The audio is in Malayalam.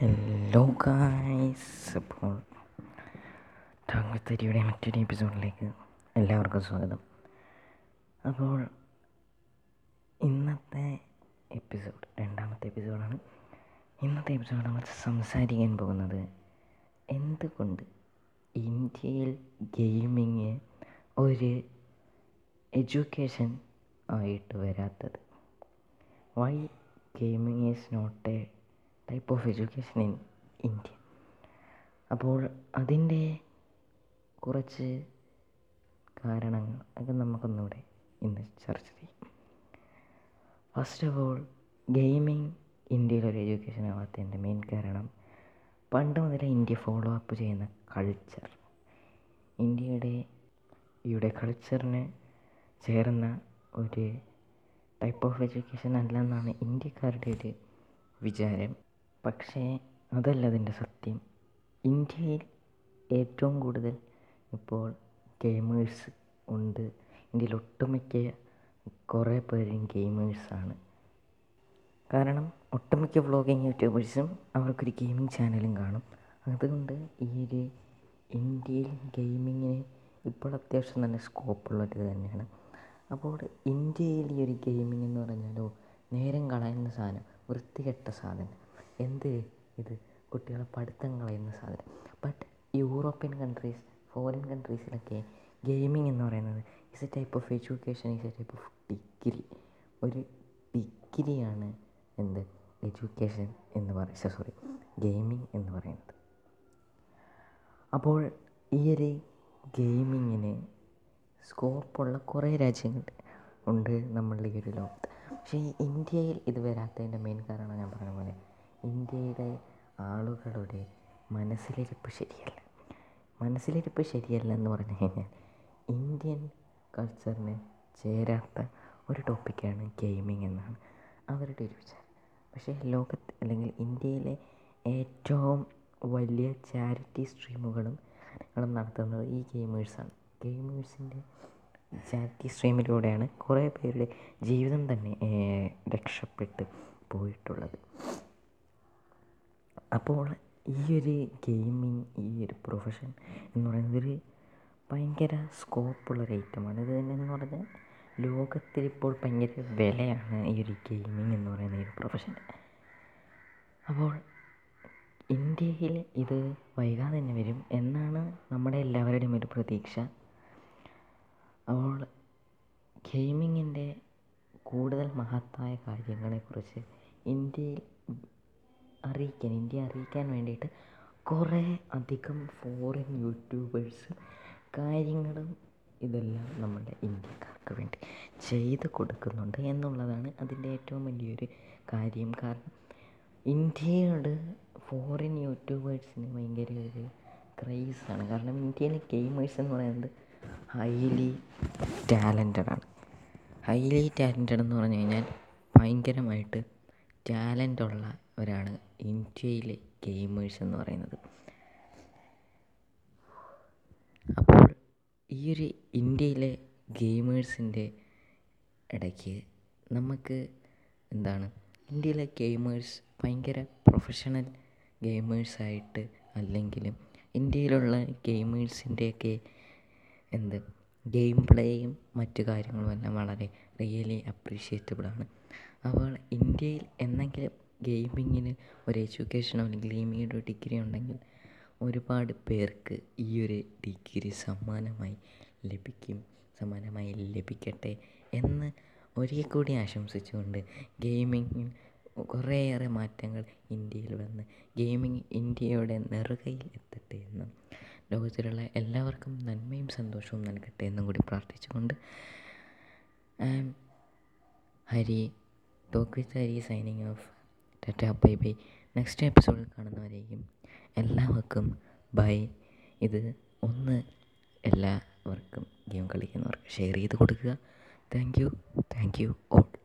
ഹലോ ഗായ്സ് അപ്പോൾ താങ്കത്തരിയുടെ മറ്റൊരു എപ്പിസോഡിലേക്ക് എല്ലാവർക്കും സ്വാഗതം. അപ്പോൾ ഇന്നത്തെ എപ്പിസോഡ് രണ്ടാമത്തെ എപ്പിസോഡാണ് ഇന്നത്തെ എപ്പിസോഡ് നമ്മൾ സംസാരിക്കാൻ പോകുന്നത് എന്തുകൊണ്ട് ഇന്ത്യയിൽ ഗെയിമിങ് ഒരു എഡ്യൂക്കേഷൻ ആയിട്ട് വരാത്തത്? Why gaming is not a type of education in India അപ്പോൾ അതിന്റെ കുറച്ച് കാരണങ്ങൾ അത് നമുക്കൊന്നുകൂടെ ഇന്ന് ചർച്ച ചെയ്യും. ഫസ്റ്റ് ഓഫ് ഓൾ ഗെയിമിംഗ് ഇന്ത്യയിലൊരു എഡ്യൂക്കേഷൻ ആവാത്തതിന്റെ മെയിൻ കാരണം പണ്ട് മുതലേ ഇന്ത്യ ഫോളോ അപ്പ് ചെയ്യുന്ന കൾച്ചർ ഇന്ത്യയുടെ ഇവിടെ കൾച്ചറിന് ചേർന്ന ഒരു ടൈപ്പ് ഓഫ് എഡ്യൂക്കേഷൻ അല്ല എന്നാണ് ഇന്ത്യക്കാരുടെ ഒരു വിചാരം. പക്ഷേ അതല്ല അതിന്റെ സത്യം. ഇന്ത്യയിൽ ഏറ്റവും കൂടുതൽ ഇപ്പോൾ ഗെയിമേഴ്സ് ഉണ്ട്. ഇന്ത്യയിൽ ഒട്ടുമിക്ക കുറേ പേരും ഗെയിമേഴ്സാണ് കാരണം ഒട്ടുമിക്ക വ്ളോഗിങ് യൂട്യൂബേഴ്സും അവർക്കൊരു ഗെയിമിംഗ് ചാനലും കാണും. അതുകൊണ്ട് ഈ ഒരു ഇന്ത്യയിൽ ഗെയിമിങ്ങിന് ഇപ്പോൾ അത്യാവശ്യം നല്ല സ്കോപ്പുള്ളത് തന്നെയാണ്. അപ്പോൾ ഇന്ത്യയിൽ ഈ ഒരു ഗെയിമിംഗ് എന്ന് പറഞ്ഞാലോ നേരം കളയുന്ന സാധനം വൃത്തികെട്ട സാധനം. എന്ത് ഇത്? കുട്ടികളെ പഠിത്തം കളയുന്ന സാധനം. ബട്ട് യൂറോപ്യൻ കൺട്രീസ് ഫോറിൻ കൺട്രീസിലൊക്കെ ഗെയിമിംഗ് എന്ന് പറയുന്നത് is a type of education is a type of degree ഒരു ഡിഗ്രിയാണ് എന്ത്? എഡ്യൂക്കേഷൻ എന്ന് പറയുക സോറി ഗെയിമിംഗ് എന്ന് പറയുന്നത്. അപ്പോൾ ഈ ഒരു ഗെയിമിങ്ങിന് സ്കോപ്പുള്ള കുറേ രാജ്യങ്ങൾ ഉണ്ട് നമ്മളുടെ ഈ ഒരു ലോകത്ത്. പക്ഷേ ഇന്ത്യയിൽ ഇത് വരാത്തതിന്റെ മെയിൻ കാരണം ഞാൻ പറഞ്ഞ പോലെ ഇന്ത്യയിലെ ആളുകളുടെ മനസ്സിലിരിപ്പ് ശരിയല്ല. മനസ്സിലിരിപ്പ് ശരിയല്ല എന്ന് പറഞ്ഞു കഴിഞ്ഞാൽ ഇന്ത്യൻ കൾച്ചറിന് ചേരാത്ത ഒരു ടോപ്പിക്കാണ് ഗെയിമിംഗ് എന്നാണ് അവരുടെ ഒരു വിചാരം. പക്ഷേ ലോകത്ത് അല്ലെങ്കിൽ ഇന്ത്യയിലെ ഏറ്റവും വലിയ ചാരിറ്റി സ്ട്രീമുകളും ങ്ങളും നടത്തുന്നത് ഈ ഗെയിമേഴ്സാണ്. ഗെയിമേഴ്സിന്റെ ചാരിറ്റി സ്ട്രീമിലൂടെയാണ് കുറേ പേരുടെ ജീവിതം തന്നെ രക്ഷപ്പെട്ട് പോയിട്ടുള്ളത്. അപ്പോൾ ഈ ഒരു ഗെയിമിങ് ഈ ഒരു പ്രൊഫഷൻ എന്ന് പറയുന്നത് ഒരു ഭയങ്കര സ്കോപ്പുള്ളൊരു ഐറ്റമാണ്. ഇത് തന്നെ എന്ന് പറഞ്ഞാൽ ലോകത്തിൽ ഇപ്പോൾ ഭയങ്കര വിലയാണ് ഈ ഒരു ഗെയിമിംഗ് എന്ന് പറയുന്ന ഈ ഒരു പ്രൊഫഷൻ. അപ്പോൾ ഇന്ത്യയിൽ ഇത് വൈകാതെ തന്നെ വരും എന്നാണ് നമ്മുടെ എല്ലാവരുടെയും ഒരു പ്രതീക്ഷ. അപ്പോൾ ഗെയിമിങ്ങിന്റെ കൂടുതൽ മഹത്തായ കാര്യങ്ങളെക്കുറിച്ച് ഇന്ത്യയിൽ അറിയിക്കാൻ ഇന്ത്യ അറിയിക്കാൻ വേണ്ടിയിട്ട് കുറേ അധികം ഫോറിൻ യൂട്യൂബേഴ്സ് കാര്യങ്ങളും ഇതെല്ലാം നമ്മുടെ ഇന്ത്യക്കാർക്ക് വേണ്ടി ചെയ്ത് കൊടുക്കുന്നുണ്ട് എന്നുള്ളതാണ് അതിന്റെ ഏറ്റവും വലിയൊരു കാര്യം. കാരണം ഇന്ത്യയുടെ ഫോറിൻ യൂട്യൂബേഴ്സിന് ഭയങ്കര ഒരു ക്രൈസാണ് കാരണം ഇന്ത്യയിലെ ഗെയിമേഴ്സ് എന്ന് പറയുന്നത് ഹൈലി ടാലന്റഡ് ആണ്. ഹൈലി ടാലന്റഡ് എന്ന് പറഞ്ഞു കഴിഞ്ഞാൽ ഭയങ്കരമായിട്ട് ടാലന്റ് ഉള്ളവരാണ് ഇന്ത്യയിലെ ഗെയിമേഴ്സ് എന്ന് പറയുന്നത്. അപ്പോൾ ഈ ഒരു ഇന്ത്യയിലെ ഗെയിമേഴ്സിന്റെ ഇടയ്ക്ക് നമുക്ക് എന്താണ്? ഇന്ത്യയിലെ ഗെയിമേഴ്സ് ഭയങ്കര പ്രൊഫഷണൽ ഗെയിമേഴ്സായിട്ട് അല്ലെങ്കിലും ഇന്ത്യയിലുള്ള ഗെയിമേഴ്സിന്റെയൊക്കെ എന്ത്? ഗെയിം പ്ലേയും മറ്റു കാര്യങ്ങളും എല്ലാം വളരെ റിയലി അപ്രീഷിയേറ്റബിളാണ്. അപ്പോൾ ഇന്ത്യയിൽ എന്നെങ്കിലും ഗെയിമിങ്ങിന് ഒരു എഡ്യൂക്കേഷനോ അല്ലെങ്കിൽ ഗെയിമിങ്ങിന്റെ ഡിഗ്രി ഉണ്ടെങ്കിൽ ഒരുപാട് പേർക്ക് ഈ ഒരു ഡിഗ്രി സമ്മാനമായി ലഭിക്കും സമ്മാനമായി ലഭിക്കട്ടെ എന്ന് ഒരിക്കൽ കൂടി ആശംസിച്ചുകൊണ്ട് ഗെയിമിങ്ങിൽ കുറേയേറെ മാറ്റങ്ങൾ ഇന്ത്യയിൽ വന്ന് ഗെയിമിങ് ഇന്ത്യയുടെ നെറുകയിൽ എത്തട്ടെ എന്നും ലോകത്തിലുള്ള എല്ലാവർക്കും നന്മയും സന്തോഷവും നൽകട്ടെ എന്നും കൂടി പ്രാർത്ഥിച്ചുകൊണ്ട് Hari talk with Hari signing off tata bye bye next എപ്പിസോഡിൽ കാണുന്നവരേക്കും എല്ലാവർക്കും ബൈ. ഇത് ഒന്ന് എല്ലാവർക്കും ഗെയിം കളിക്കുന്നവർക്ക് ഷെയർ ചെയ്ത് കൊടുക്കുക. Thank you. Thank you all.